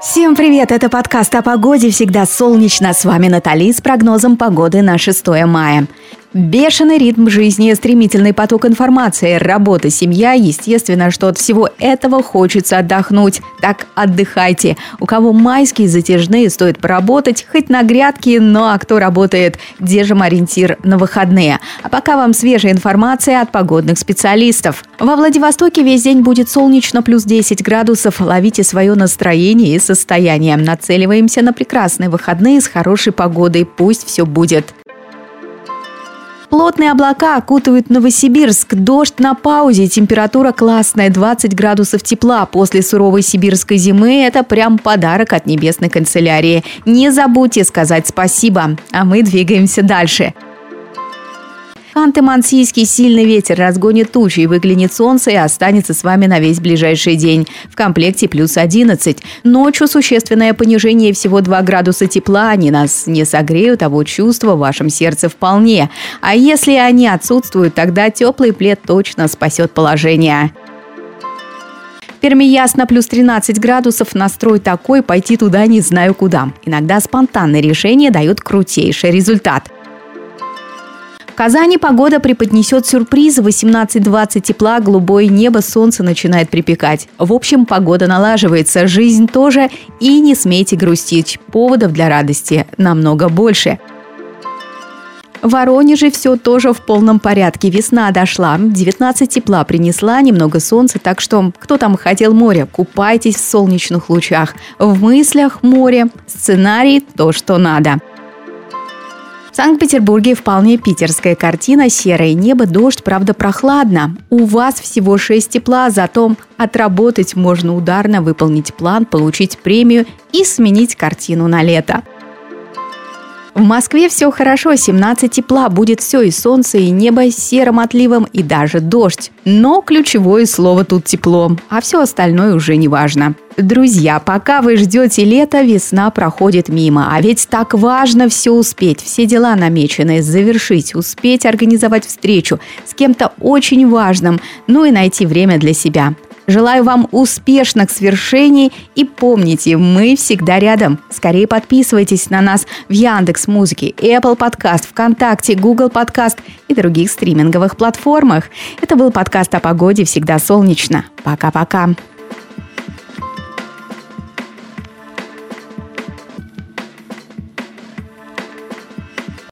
Всем привет! Это подкаст о погоде. Всегда солнечно. С вами Натали с прогнозом погоды на 6 мая. Бешеный ритм жизни, стремительный поток информации, работа, семья. Естественно, что от всего этого хочется отдохнуть. Так отдыхайте. У кого майские затяжные, стоит поработать, хоть на грядке, но а кто работает, держим ориентир на выходные. А пока вам свежая информация от погодных специалистов. Во Владивостоке весь день будет солнечно, плюс 10 градусов. Ловите свое настроение и состояние. Нацеливаемся на прекрасные выходные с хорошей погодой. Пусть все будет. Плотные облака окутывают Новосибирск. Дождь на паузе. Температура классная. 20 градусов тепла. После суровой сибирской зимы это прям подарок от небесной канцелярии. Не забудьте сказать спасибо. А мы двигаемся дальше. Ханты-Мансийский сильный ветер разгонит тучи, и выглянет солнце и останется с вами на весь ближайший день. В комплекте плюс 11. Ночью существенное понижение всего 2 градуса тепла. Они нас не согреют, а вот чувства в вашем сердце вполне. А если они отсутствуют, тогда теплый плед точно спасет положение. В Перми ясно, плюс 13 градусов, настрой такой, пойти туда не знаю куда. Иногда спонтанные решения дают крутейший результат – Казани погода преподнесет сюрпризы. 18-20 тепла, голубое небо, солнце начинает припекать. В общем, погода налаживается, жизнь тоже. И не смейте грустить. Поводов для радости намного больше. В Воронеже все тоже в полном порядке. Весна дошла, 19 тепла принесла, немного солнца, так что кто там хотел море, купайтесь в солнечных лучах. В мыслях море, сценарий то, что надо. Санкт-Петербурге вполне питерская картина. Серое небо, дождь, правда, прохладно. У вас всего 6 тепла, зато отработать можно ударно, выполнить план, получить премию и сменить картину на лето. В Москве все хорошо, 17 тепла, будет все и солнце, и небо с серым отливом, и даже дождь. Но ключевое слово тут тепло, а все остальное уже не важно. Друзья, пока вы ждете лета, весна проходит мимо. А ведь так важно все успеть, все дела намеченные завершить, успеть организовать встречу с кем-то очень важным, ну и найти время для себя. Желаю вам успешных свершений и помните, мы всегда рядом. Скорее подписывайтесь на нас в Яндекс Музыке, Apple Podcast, ВКонтакте, Google Podcast и других стриминговых платформах. Это был подкаст о погоде «Всегда солнечно». Пока-пока.